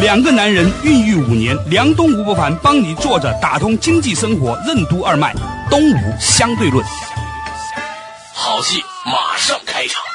两个男人孕育五年，梁东吴伯凡帮你坐着打通经济生活任督二脉，东吴相对论。好戏马上开场。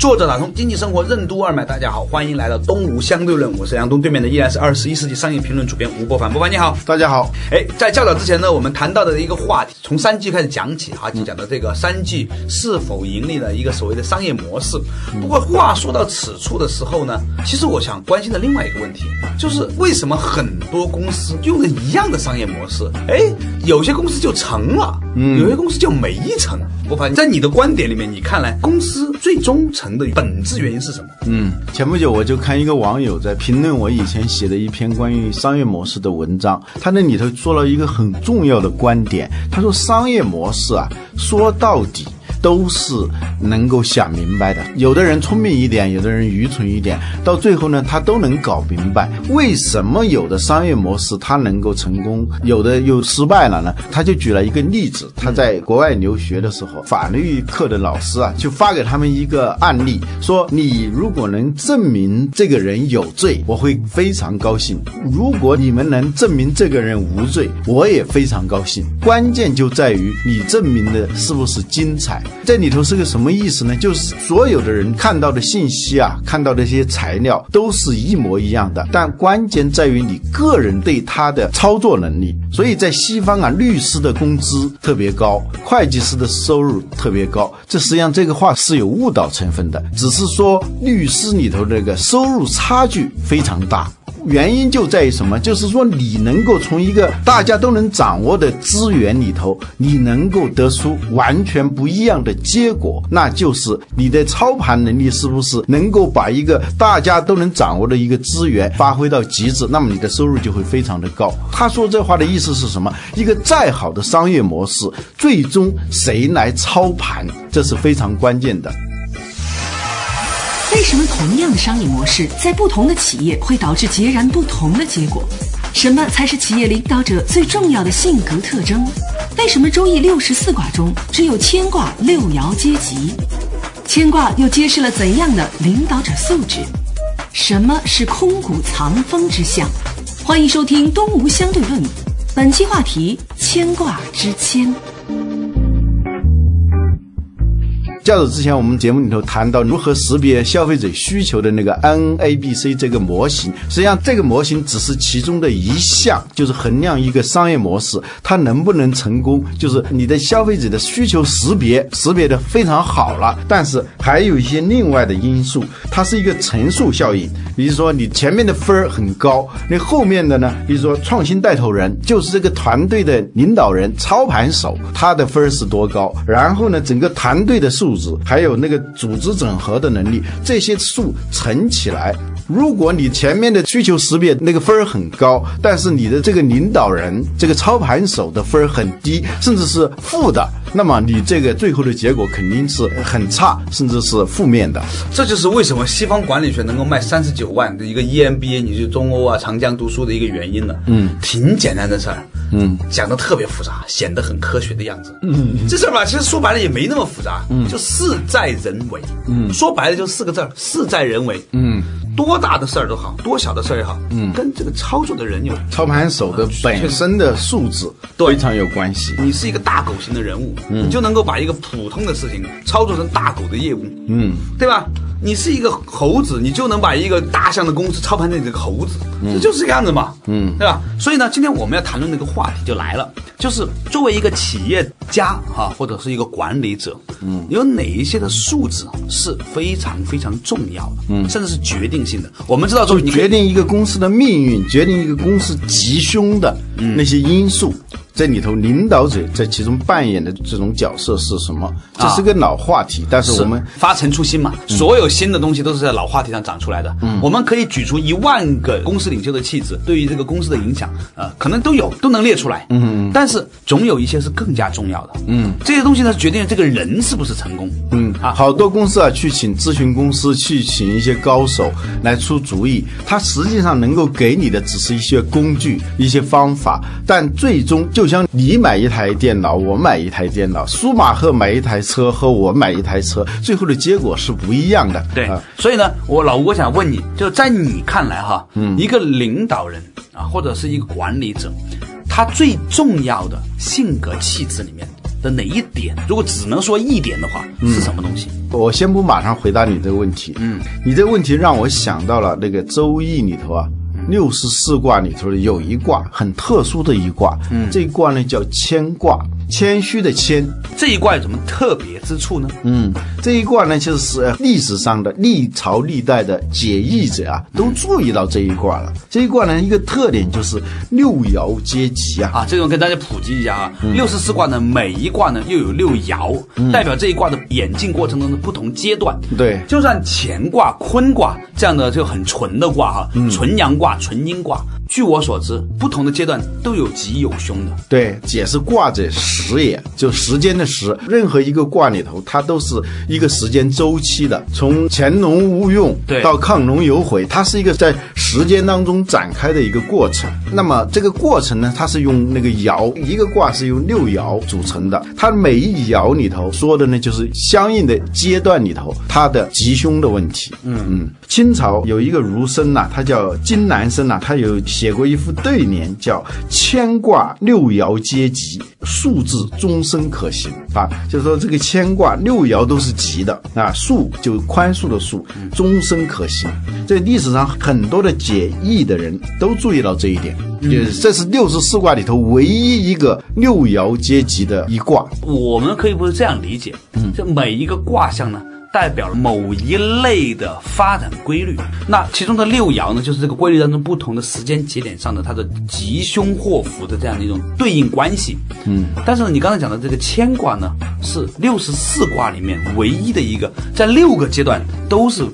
作者打通经济生活任督二脉，大家好，欢迎来到东吴相对论，我是梁东，对面的依然是二十一世纪商业评论主编吴伯凡，伯凡你好，大家好。哎，在较早之前呢，我们谈到的一个话题，从三 G 开始讲起啊，就讲到这个三 G 是否盈利的一个所谓的商业模式。不过话说到此处的时候呢，其实我想关心的另外一个问题，就是为什么很多公司用的一样的商业模式，哎，有些公司就成了，嗯，有些公司就没成。伯凡，在你的观点里面，你看来公司最终成的本质原因是什么？嗯，前不久我就看一个网友在评论我以前写的一篇关于商业模式的文章，他那里头说了一个很重要的观点，他说商业模式啊，说到底。都是能够想明白的。有的人聪明一点，有的人愚蠢一点，到最后呢，他都能搞明白为什么有的商业模式他能够成功，有的又失败了呢？他就举了一个例子，他在国外留学的时候，法律课的老师啊，就发给他们一个案例，说你如果能证明这个人有罪，我会非常高兴；如果你们能证明这个人无罪，我也非常高兴。关键就在于你证明的是不是精彩。这里头是个什么意思呢？就是所有的人看到的信息啊，看到的这些材料都是一模一样的，但关键在于你个人对他的操作能力。所以在西方啊，律师的工资特别高，会计师的收入特别高。这实际上这个话是有误导成分的，只是说律师里头这个收入差距非常大。原因就在于什么？就是说，你能够从一个大家都能掌握的资源里头，你能够得出完全不一样的结果，那就是你的操盘能力是不是能够把一个大家都能掌握的一个资源发挥到极致？那么你的收入就会非常的高。他说这话的意思是什么？一个再好的商业模式，最终谁来操盘，这是非常关键的。为什么同样的商业模式，在不同的企业会导致截然不同的结果？什么才是企业领导者最重要的性格特征？为什么周易六十四卦中只有牵卦六爻皆吉？牵卦又揭示了怎样的领导者素质？什么是空谷藏风之象？欢迎收听《东吴相对论》，本期话题：牵卦之牵。较早之前，我们节目里头谈到如何识别消费者需求的那个 NABC 这个模型，实际上这个模型只是其中的一项，就是衡量一个商业模式它能不能成功。就是你的消费者的需求识别识别的非常好了，但是还有一些另外的因素，它是一个乘数效应。比如说你前面的分儿很高，那后面的呢？比如说创新带头人，就是这个团队的领导人、操盘手，他的分儿是多高？然后呢，整个团队的数。素质还有那个组织整合的能力，这些数乘起来，如果你前面的需求识别那个分儿很高，但是你的这个领导人、这个操盘手的分儿很低，甚至是负的，那么你这个最后的结果肯定是很差，甚至是负面的。这就是为什么西方管理学能够卖三十九万的一个 EMBA，你去中欧啊、长江读书的一个原因了。嗯，挺简单的事儿。嗯，讲的特别复杂，显得很科学的样子。嗯，这事儿吧，其实说白了也没那么复杂。嗯，就事在人为。嗯，说白了就四个字儿：事在人为。嗯，多大的事儿都好，多小的事儿也好，嗯，跟这个操作的人有操盘手的本身的素质非常有关系。你是一个大狗型的人物，你就能够把一个普通的事情操作成大狗的业务。嗯，对吧？你是一个猴子，你就能把一个大象的公司操盘成这个猴子，这就是这个样子嘛，嗯，对吧？所以呢，今天我们要谈论的一个话题就来了，就是作为一个企业家哈、或者是一个管理者，嗯，有哪一些的素质是非常非常重要的，嗯，甚至是决定性的。我们知道说，决定一个公司的命运，决定一个公司吉凶的那些因素，这里头领导者在其中扮演的这种角色是什么？这是个老话题，但是我们发陈出新嘛，所有新的东西都是在老话题上长出来的。嗯，我们可以举出一万个公司领袖的气质对于这个公司的影响，呃，可能都有，都能列出来。嗯，但是总有一些是更加重要的。嗯，这些东西呢，决定这个人是不是成功。嗯啊好多公司啊，去请咨询公司，去请一些高手来出主意，他实际上能够给你的只是一些工具、一些方法，但最终就像你买一台电脑，我买一台电脑，舒马赫买一台车和我买一台车，最后的结果是不一样的。对啊，所以呢，我老吴，我想问你，就在你看来哈，嗯，一个领导人啊，或者是一个管理者，他最重要的性格气质里面的哪一点，如果只能说一点的话，是什么东西？我先不马上回答你这个问题，嗯，你这个问题让我想到了那个《周易》里头啊，六十四卦里头有一卦很特殊的一卦，嗯，这一卦呢叫谦卦，谦虚的谦，这一卦有什么特别之处呢？嗯，这一卦呢，就是呃历史上的历朝历代的解义者啊，都注意到这一卦了。这一卦呢，一个特点就是六爻皆吉啊。啊，这种跟大家普及一下啊，六十四卦呢，每一卦呢又有六爻，代表这一卦的演进过程中的不同阶段。对就算乾卦、坤卦这样的就很纯的卦哈，纯阳卦、纯阴卦，据我所知，不同的阶段都有吉有凶的。对，解释卦者时也，就时间的时。任何一个卦里头，它都是一个时间周期的，从潜龙勿用对到亢龙有悔，它是一个在时间当中展开的一个过程。那么这个过程呢，它是用那个爻，一个卦是由六爻组成的，它每一爻里头说的呢，就是相应的阶段里头它的吉凶的问题。嗯嗯，清朝有一个儒生呐、他叫金南生呐、他有写过一副对联，叫“牵卦六爻皆吉，数字终身可行”啊，就是说这个牵挂六爻都是吉的啊，数就宽恕的恕，终身可行。这历史上很多的解易的人都注意到这一点，就是这是六十四卦里头唯一一个六爻皆吉的一卦。我们可以不是这样理解，嗯，这每一个卦象呢，代表了某一类的发展规律。那其中的六爻呢，就是这个规律当中不同的时间节点上的它的吉凶祸福的这样的一种对应关系。嗯，但是呢，你刚才讲的这个牵挂呢，是六十四卦里面唯一的一个，在六个阶段都是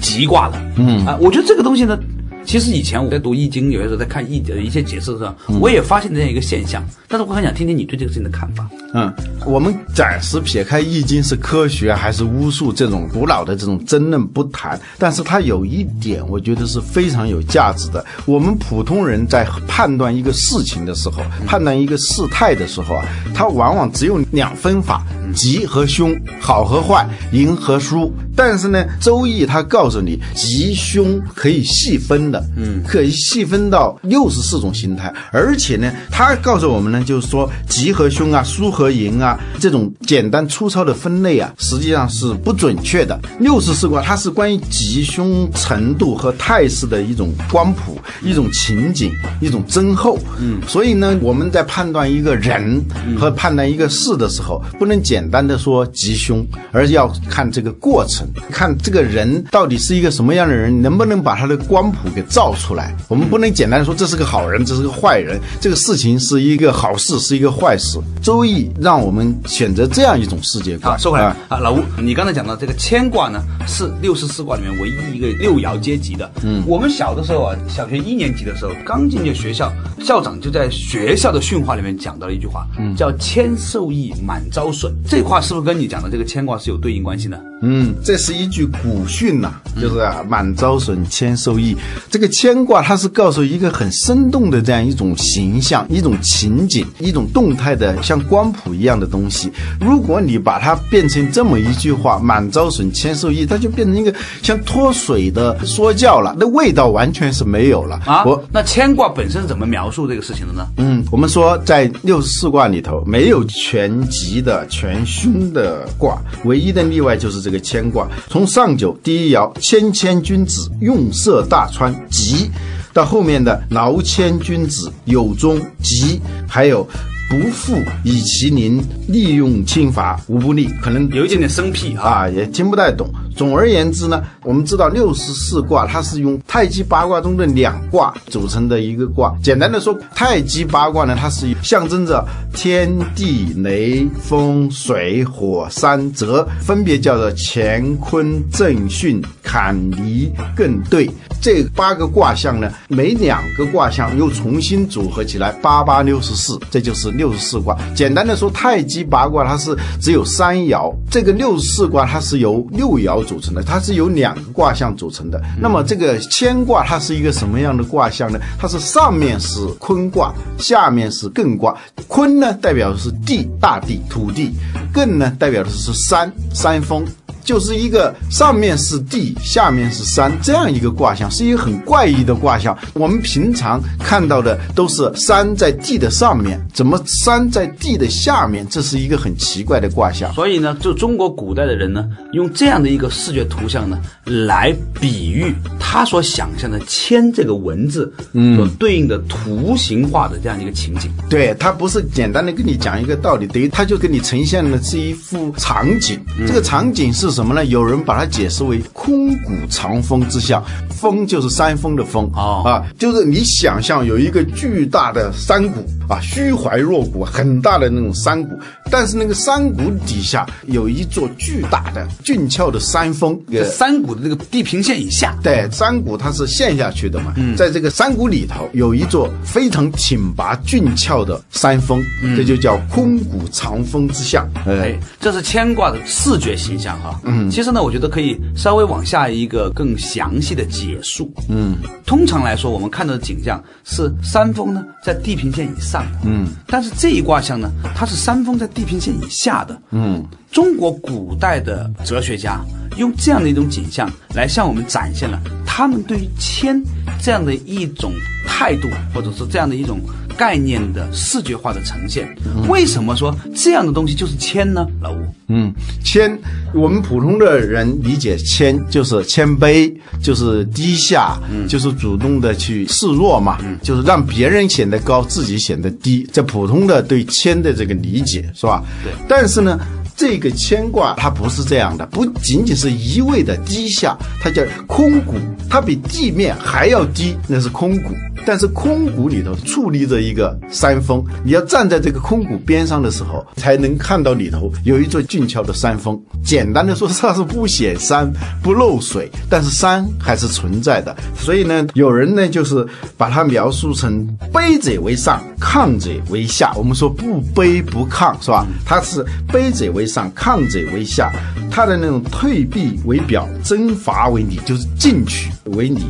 吉卦的。嗯啊，我觉得这个东西呢。其实以前我在读《易经》，有些时候在看易的一些解释的时候，我也发现这样一个现象。但是我很想听听你对这个事情的看法。嗯，我们暂时撇开《易经》是科学还是巫术这种古老的这种争论不谈，但是它有一点，我觉得是非常有价值的。我们普通人在判断一个事情的时候，判断一个事态的时候啊，它往往只有两分法：吉和凶，好和坏，赢和输。但是呢，《周易》它告诉你，吉凶可以细分的，嗯，可以细分到六十四种形态，而且呢，他告诉我们呢，就是说吉和凶啊，输和赢啊，这种简单粗糙的分类啊，实际上是不准确的。六十四卦它是关于吉凶程度和态势的一种光谱、一种情景、一种增厚。嗯，所以呢，我们在判断一个人和判断一个事的时候，不能简单的说吉凶，而要看这个过程，看这个人到底是一个什么样的人，能不能把他的光谱给照出来。我们不能简单地说这是个好人，这是个坏人，这个事情是一个好事，是一个坏事。周易让我们选择这样一种世界观。啊，说回来啊啊，老吴，你刚才讲到这个牵挂呢，是六十四卦里面唯一一个六爻阶级的。嗯，我们小的时候啊，小学一年级的时候，刚进去学校，校长就在学校的训话里面讲到了一句话，嗯叫“谦受益，满招损”。这话是不是跟你讲的这个牵挂是有对应关系呢？嗯，这是一句古训呐、就是啊，满招损，谦受益。这个牵挂，它是告诉一个很生动的这样一种形象、一种情景、一种动态的像光谱一样的东西。如果你把它变成这么一句话，满招损，谦受益，它就变成一个像脱水的说教了，那味道完全是没有了啊我，那牵挂本身怎么描述这个事情的呢？嗯，我们说在六十四卦里头没有全吉的、全凶的卦，唯一的例外就是这个牵挂。从上九第一爻谦谦君子，用色大川吉，到后面的劳谦君子，有终吉，还有不负以其邻，利用侵伐无不利。可能有一点点生僻。啊，也听不太懂。总而言之呢，我们知道六十四卦它是用太极八卦中的两卦组成的一个卦。简单的说，太极八卦呢，它是象征着天地雷风水火山泽，分别叫做乾坤震巽坎离艮兑。这八个卦象呢，每两个卦象又重新组合起来，八八六十四，这就是六十四卦。简单的说，太极八卦它是只有三爻，这个六十四卦它是由六爻组成的，它是由两个卦象组成的。那么这个乾卦它是一个什么样的卦象呢？它是上面是坤卦，下面是艮卦。坤呢代表的是地，大地、土地；艮呢代表的是山，山峰。就是一个上面是地，下面是山这样一个卦象，是一个很怪异的卦象。我们平常看到的都是山在地的上面，怎么山在地的下面？这是一个很奇怪的卦象。所以呢，就中国古代的人呢，用这样的一个视觉图像呢，来比喻他所想象的“谦”这个文字所对应的图形化的这样一个情景。对他不是简单的跟你讲一个道理，等于他就给你呈现了是一幅场景。这个场景是。什么呢？有人把它解释为空谷藏风之象，风就是山峰的峰啊啊，就是你想象有一个巨大的山谷啊，虚怀若谷，很大的那种山谷，但是那个山谷底下有一座巨大的俊俏的山峰。山谷的这个地平线以下，对，山谷它是陷下去的嘛，在这个山谷里头有一座非常挺拔俊俏的山峰，这就叫空谷藏风之象。哎，这是牵挂的视觉形象哈。嗯，其实呢，我觉得可以稍微往下一个更详细的解述。嗯，通常来说，我们看到的景象是山峰呢在地平线以上的。嗯，但是这一卦象呢，它是山峰在地平线以下的。嗯，中国古代的哲学家用这样的一种景象来向我们展现了他们对于谦这样的一种态度，或者是这样的一种。概念的视觉化的呈现，为什么说这样的东西就是谦呢？老吴，嗯，谦，我们普通的人理解谦就是谦卑，就是低下，就是主动的去示弱嘛，就是让别人显得高，自己显得低，这普通的对谦的这个理解是吧？对。但是呢，这个牵挂它不是这样的，不仅仅是一味的低下，它叫空谷，它比地面还要低，那是空谷。但是空谷里头矗立着一个山峰，你要站在这个空谷边上的时候，才能看到里头有一座俊俏的山峰。简单的说，它是不显山不露水，但是山还是存在的。所以呢，有人呢就是把它描述成卑者为上，亢者为下。我们说不卑不亢，是吧？它是卑者为上，抗者为下。他的那种退避为表，征伐为里，就是进取为里。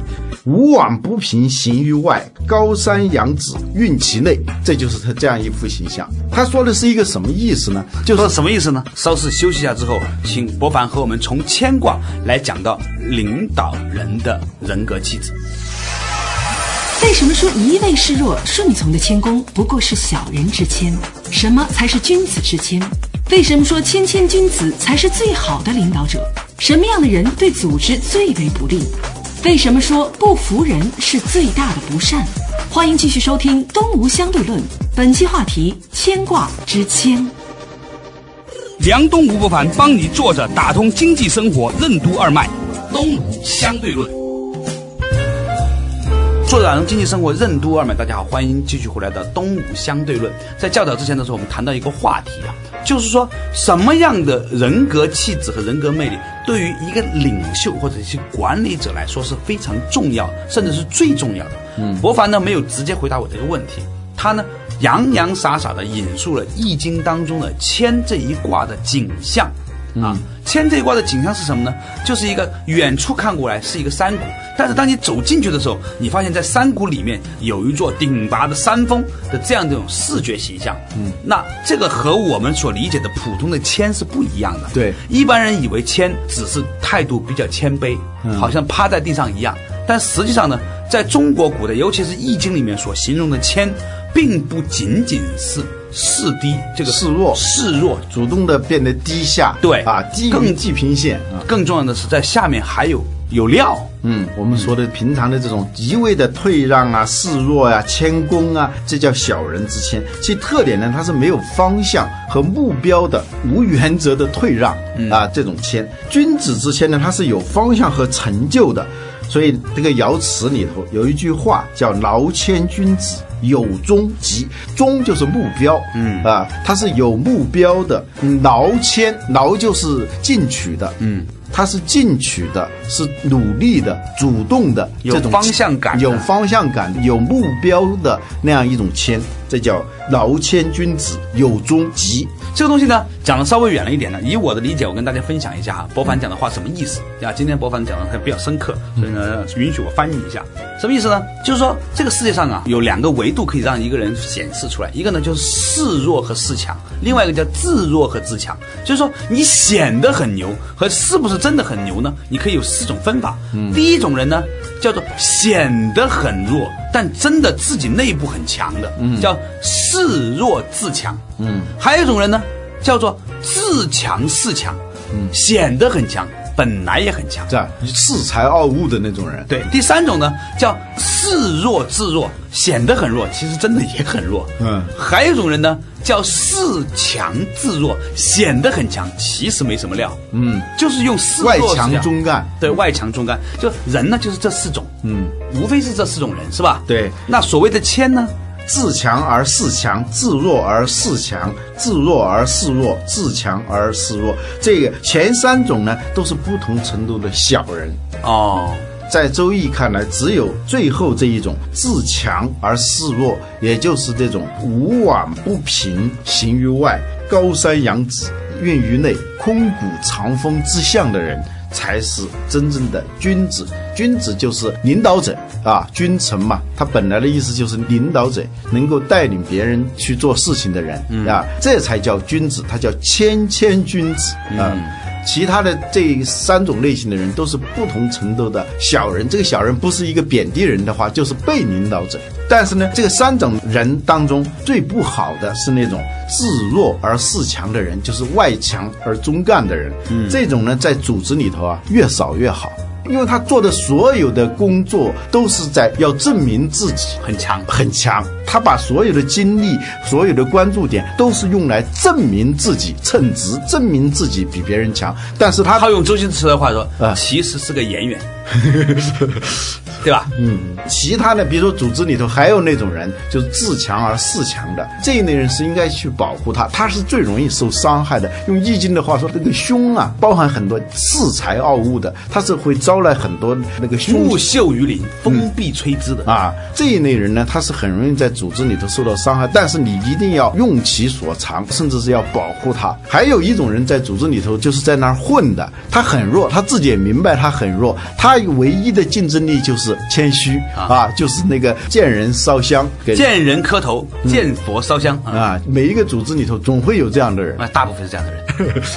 无往不平，行于外；高山仰止，运其内。这就是他这样一副形象。他说的是一个什么意思呢？就是什么意思呢？稍事休息一下之后，请博凡和我们从牵挂来讲到领导人的人格气质。为什么说一味示弱、顺从的谦恭不过是小人之谦？什么才是君子之谦？为什么说谦谦君子才是最好的领导者？什么样的人对组织最为不利？为什么说不服人是最大的不善？欢迎继续收听《东吴相对论》，本期话题：牵挂之牵。梁东吴不凡帮你坐着打通经济生活任督二脉，《东吴相对论》。做打通经济生活任督二脉，大家好，欢迎继续回来的《东吴相对论》。在较早之前的时候，我们谈到一个话题啊。就是说，什么样的人格气质和人格魅力，对于一个领袖或者一些管理者来说是非常重要，甚至是最重要的。嗯，博凡呢没有直接回答我这个问题，他呢洋洋洒洒的引述了《易经》当中的谦这一卦的景象。啊，谦这一卦的景象是什么呢？就是一个远处看过来是一个山谷，但是当你走进去的时候，你发现在山谷里面有一座顶拔的山峰的这样这种视觉形象。嗯，那这个和我们所理解的普通的谦是不一样的。对，一般人以为谦只是态度比较谦卑，好像趴在地上一样，但实际上呢，在中国古代，尤其是《易经》里面所形容的谦，并不仅仅是。示低，这个示弱，示弱，主动的变得低下，对啊，低更地平线啊，更重要的是在下面还有有料。嗯，我们说的平常的这种一味的退让啊、示弱呀、谦恭啊，这叫小人之谦。其特点呢，它是没有方向和目标的、无原则的退让啊，这种谦。君子之谦呢，它是有方向和成就的。所以这个爻辞里头有一句话叫“劳谦君子，有终极”，终就是目标，嗯啊，它是有目标的。劳谦，劳就是进取的，嗯。它是进取的，是努力的、主动的，有方向感，有方向感、有目标的那样一种谦，这叫劳谦君子，有终极。这个东西呢，讲的稍微远了一点呢。以我的理解，我跟大家分享一下哈。博凡讲的话什么意思？啊，今天博凡讲的还比较深刻，所以呢，允许我翻译一下。什么意思呢？就是说，这个世界上啊，有两个维度可以让一个人显示出来，一个呢就是示弱和示强，另外一个叫自弱和自强。就是说，你显得很牛和是不是真的很牛呢？你可以有四种分法。第一种人呢，叫做显得很弱，但真的自己内部很强的，叫示弱自强。嗯，还有一种人呢，叫做自强示强，嗯，显得很强，本来也很强，这样恃才傲物的那种人。对，第三种呢，叫示弱自弱，显得很弱，其实真的也很弱。嗯，还有一种人呢，叫示强自弱，显得很强，其实没什么料。嗯，就是用示外强中干。对外强中干，就人呢，就是这四种。嗯，无非是这四种人，是吧？对。那所谓的谦呢？自强而示强，自弱而示强，自弱而示弱，自强而示弱。这个前三种呢，都是不同程度的小人哦。在周易看来，只有最后这一种自强而示弱，也就是这种无往不平，行于外，高山仰止，运于内，空谷藏风之象的人。才是真正的君子。君子就是领导者啊，君臣嘛。他本来的意思就是领导者，能够带领别人去做事情的人啊，这才叫君子。他叫谦谦君子啊。其他的这三种类型的人都是不同程度的小人。这个小人不是一个贬低人的话，就是被领导者。但是呢，这个三种人当中最不好的是那种自弱而恃强的人，就是外强而中干的人。嗯，这种呢，在组织里头啊，越少越好。因为他做的所有的工作都是在要证明自己很强很强，他把所有的精力、所有的关注点都是用来证明自己称职，证明自己比别人强。但是他套用周星驰的话说，呃，其实是个演员。对吧？嗯，其他的，比如说组织里头还有那种人，就是自强而恃强的这一类人是应该去保护他，他是最容易受伤害的。用易经的话说，这个凶啊，包含很多恃才傲物的，他是会招来很多那个木秀于林，风必摧之的啊。这一类人呢，他是很容易在组织里头受到伤害，但是你一定要用其所长，甚至是要保护他。还有一种人在组织里头就是在那儿混的，他很弱，他自己也明白他很弱，他唯一的竞争力就是。谦虚啊，就是那个见人烧香，见人磕头，见佛烧香啊。每一个组织里头总会有这样的人，啊，大部分是这样的人。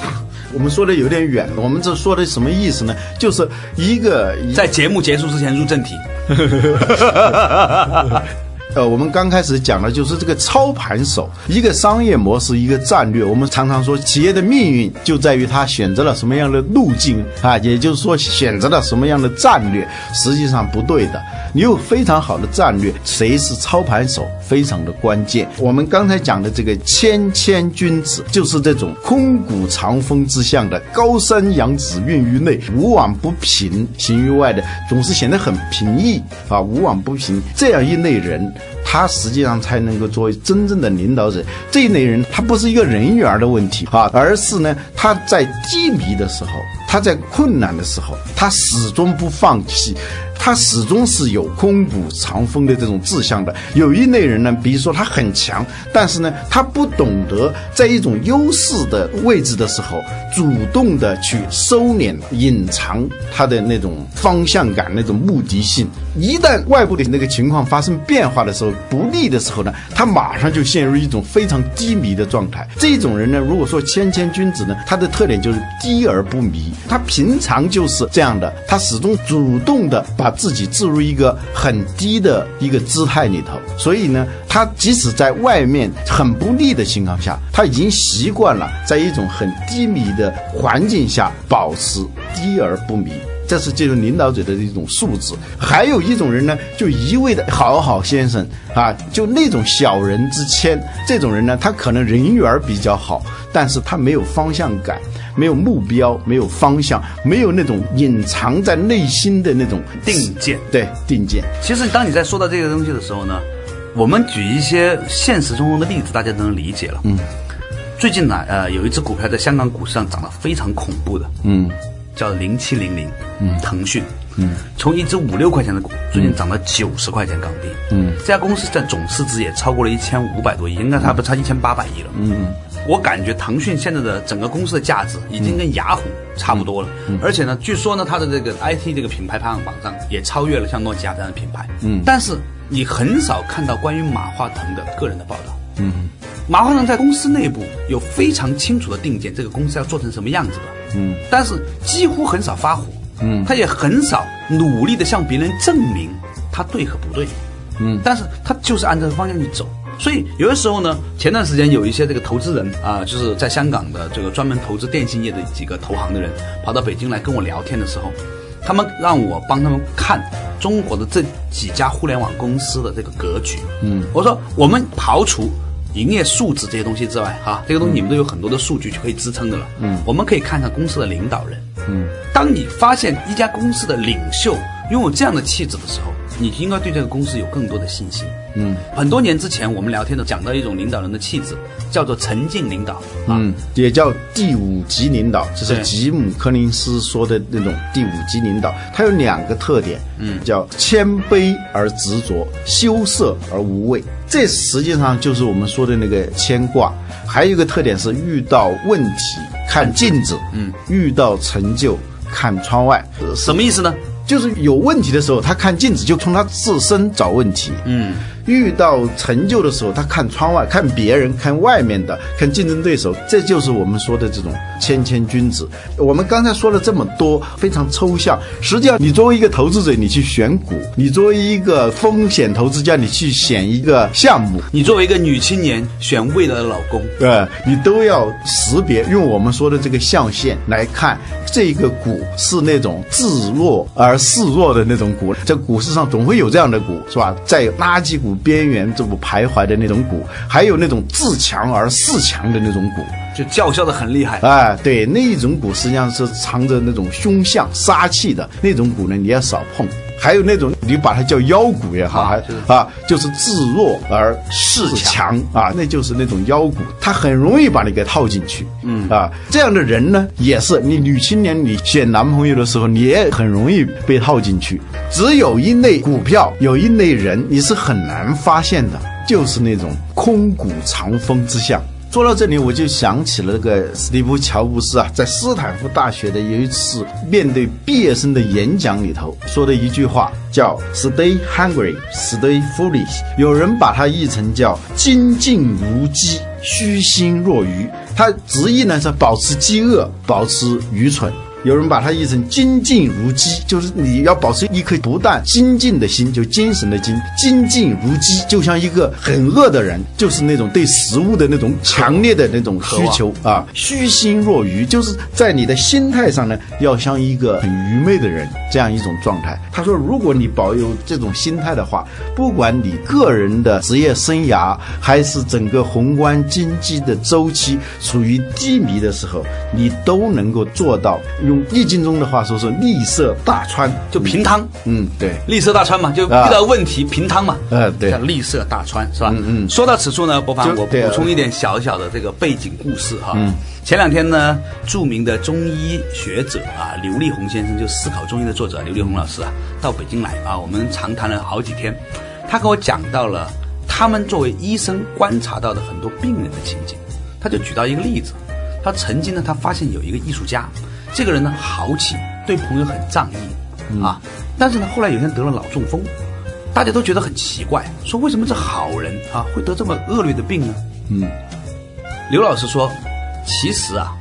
我们说的有点远，我们这说的什么意思呢？就是一个在节目结束之前入正题。呃，我们刚开始讲的就是这个操盘手，一个商业模式，一个战略。我们常常说，企业的命运就在于他选择了什么样的路径啊，也就是说，选择了什么样的战略，实际上不对的。你有非常好的战略，谁是操盘手非常的关键。我们刚才讲的这个谦谦君子，就是这种空谷藏风之象的，高山仰止，运于内，无往不平，行于外的，总是显得很平易啊，无往不平这样一类人。他实际上才能够作为真正的领导者。这一类人，他不是一个人缘的问题啊，而是呢，他在低迷的时候，他在困难的时候，他始终不放弃。他始终是有空谷藏风的这种志向的。有一类人呢，比如说他很强，但是呢，他不懂得在一种优势的位置的时候，主动的去收敛、隐藏他的那种方向感、那种目的性。一旦外部的那个情况发生变化的时候，不利的时候呢，他马上就陷入一种非常低迷的状态。这种人呢，如果说谦谦君子呢，他的特点就是低而不迷。他平常就是这样的，他始终主动的把。自己置入一个很低的一个姿态里头，所以呢，他即使在外面很不利的情况下，他已经习惯了在一种很低迷的环境下保持低而不迷。这是这种领导者的一种素质。还有一种人呢，就一味的好好先生啊，就那种小人之谦。这种人呢，他可能人缘比较好，但是他没有方向感，没有目标，没有方向，没有那种隐藏在内心的那种定见。对定见。其实，当你在说到这个东西的时候呢，我们举一些现实中的例子，大家都能理解了。嗯，最近呢，呃，有一只股票在香港股市上涨得非常恐怖的。嗯。叫零七零零，嗯，腾讯，嗯，从一只五六块钱的股，最近涨到九十块钱港币，嗯，这家公司在总市值也超过了一千五百多亿，应该差不差一千八百亿了，嗯，我感觉腾讯现在的整个公司的价值已经跟雅虎差不多了，而且呢，据说呢，它的这个 IT 这个品牌排行榜上也超越了像诺基亚这样的品牌，嗯，但是你很少看到关于马化腾的个人的报道，嗯，马化腾在公司内部有非常清楚的定见，这个公司要做成什么样子的。嗯，但是几乎很少发火，嗯，他也很少努力的向别人证明他对和不对，嗯，但是他就是按这个方向去走。所以有的时候呢，前段时间有一些这个投资人啊，就是在香港的这个专门投资电信业的几个投行的人，跑到北京来跟我聊天的时候，他们让我帮他们看中国的这几家互联网公司的这个格局，嗯，我说我们刨除。营业素质这些东西之外，哈，这个东西你们都有很多的数据可以支撑的了。嗯，我们可以看看公司的领导人。嗯，当你发现一家公司的领袖拥有这样的气质的时候，你应该对这个公司有更多的信心。嗯，很多年之前我们聊天的讲到一种领导人的气质，叫做沉静领导。嗯，也叫第五级领导，这是吉姆·柯林斯说的那种第五级领导。它有两个特点，嗯，叫谦卑而执着，羞涩而无畏。这实际上就是我们说的那个牵挂。还有一个特点是，遇到问题看镜子，嗯，遇到成就看窗外。什么意思呢？就是有问题的时候，他看镜子就从他自身找问题，嗯。遇到成就的时候，他看窗外，看别人，看外面的，看竞争对手，这就是我们说的这种谦谦君子。我们刚才说了这么多，非常抽象。实际上，你作为一个投资者，你去选股；你作为一个风险投资家，你去选一个项目；你作为一个女青年选未来的老公，对，你都要识别，用我们说的这个象限来看，这个股是那种自弱而示弱的那种股。在股市上总会有这样的股，是吧？在垃圾股。边缘这么徘徊的那种股，还有那种自强而自强的那种股，就叫嚣的很厉害。哎，对，那一种股实际上是藏着那种凶相杀气的那种股呢，你要少碰。还有那种你把它叫妖股也好，啊，就是自弱而恃强啊，那就是那种妖股，它很容易把你给套进去。嗯啊，这样的人呢，也是你女青年你选男朋友的时候，你也很容易被套进去。只有一类股票，有一类人，你是很难发现的，就是那种空谷藏风之相。说到这里，我就想起了那个史蒂夫·乔布斯啊，在斯坦福大学的有一次面对毕业生的演讲里头说的一句话，叫 “Stay hungry, stay foolish”。有人把它译成叫“精进如鸡，虚心若愚”。他直译呢是保持饥饿，保持愚蠢。有人把它译成精进如鸡，就是你要保持一颗不断精进的心，就精神的精，精进如鸡，就像一个很饿的人，就是那种对食物的那种强烈的那种需求啊。虚心若愚，就是在你的心态上呢，要像一个很愚昧的人这样一种状态。他说，如果你保有这种心态的话，不管你个人的职业生涯，还是整个宏观经济的周期处于低迷的时候，你都能够做到。用易经中的话说，是利色大川，就平汤。嗯，对，利色大川嘛，就遇到问题平汤嘛。呃，对，叫利色大川，是吧？嗯嗯。说到此处呢，不妨我补充一点小小的这个背景故事哈。嗯。前两天呢，著名的中医学者啊，刘立红先生，就思考中医的作者刘立红老师啊，到北京来啊，我们长谈了好几天。他跟我讲到了他们作为医生观察到的很多病人的情景。他就举到一个例子，他曾经呢，他发现有一个艺术家。这个人呢豪气，对朋友很仗义，啊，但是呢后来有一天得了脑中风，大家都觉得很奇怪，说为什么这好人啊会得这么恶劣的病呢？嗯，刘老师说，其实啊，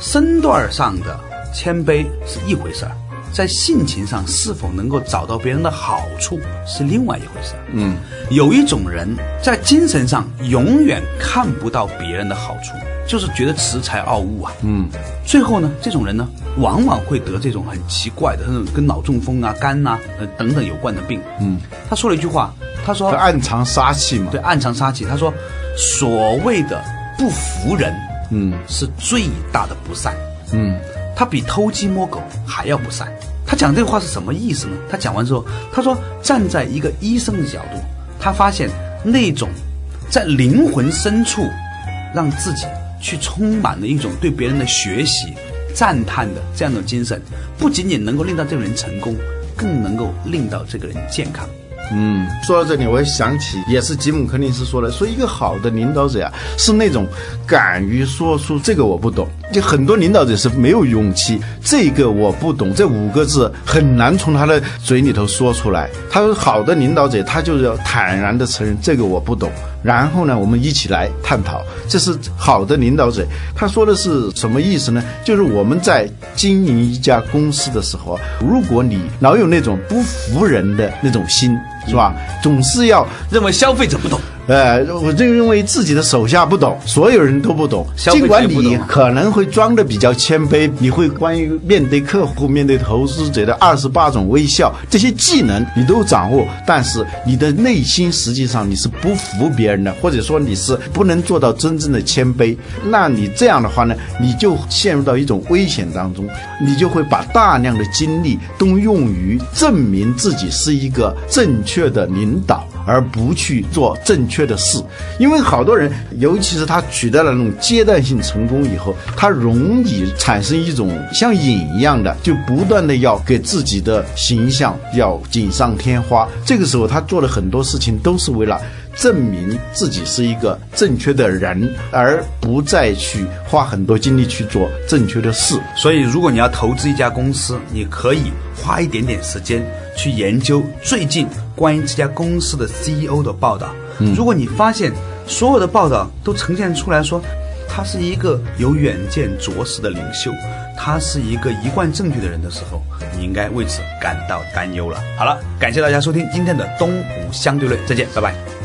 身段上的谦卑是一回事儿，在性情上是否能够找到别人的好处是另外一回事。嗯，有一种人在精神上永远看不到别人的好处，就是觉得恃才傲物啊。嗯，最后呢，这种人呢，往往会得这种很奇怪的，那种跟脑中风啊、肝呐、呃等等有关的病。嗯，他说了一句话，他说暗藏杀气嘛。对，暗藏杀气。他说，所谓的不服人，嗯是最大的不善。嗯他比偷鸡摸狗还要不善。他讲这话是什么意思呢？他讲完之后，他说，站在一个医生的角度，他发现那种在灵魂深处让自己去充满了一种对别人的学习、赞叹的这样的精神，不仅仅能够令到这个人成功，更能够令到这个人健康。嗯，说到这里，我也想起，也是吉姆·柯林斯说的，说一个好的领导者呀、是那种敢于说出这个我不懂。就很多领导者是没有勇气，这个我不懂这五个字很难从他的嘴里头说出来。他说，好的领导者，他就要坦然的承认这个我不懂，然后呢，我们一起来探讨，这是好的领导者。他说的是什么意思呢？就是我们在经营一家公司的时候，如果你老有那种不服人的那种心，是吧？总是要认为消费者不懂，呃，我就认为自己的手下不懂，所有人都不懂。尽管你可能会装的比较谦卑，你会关于面对客户、面对投资者的二十八种微笑这些技能你都掌握，但是你的内心实际上你是不服别人的，或者说你是不能做到真正的谦卑。那你这样的话呢，你就陷入到一种危险当中，你就会把大量的精力都用于证明自己是一个正确的领导。而不去做正确的事，因为好多人，尤其是他取得了那种阶段性成功以后，他容易产生一种像瘾一样的，就不断的要给自己的形象要锦上添花。这个时候，他做的很多事情都是为了证明自己是一个正确的人，而不再去花很多精力去做正确的事。所以，如果你要投资一家公司，你可以花一点点时间去研究最近关于这家公司的 CEO 的报道。如果你发现所有的报道都呈现出来说，他是一个有远见卓识的领袖，他是一个一贯正确的人的时候，你应该为此感到担忧了。好了，感谢大家收听今天的东吴相对论，再见，拜拜。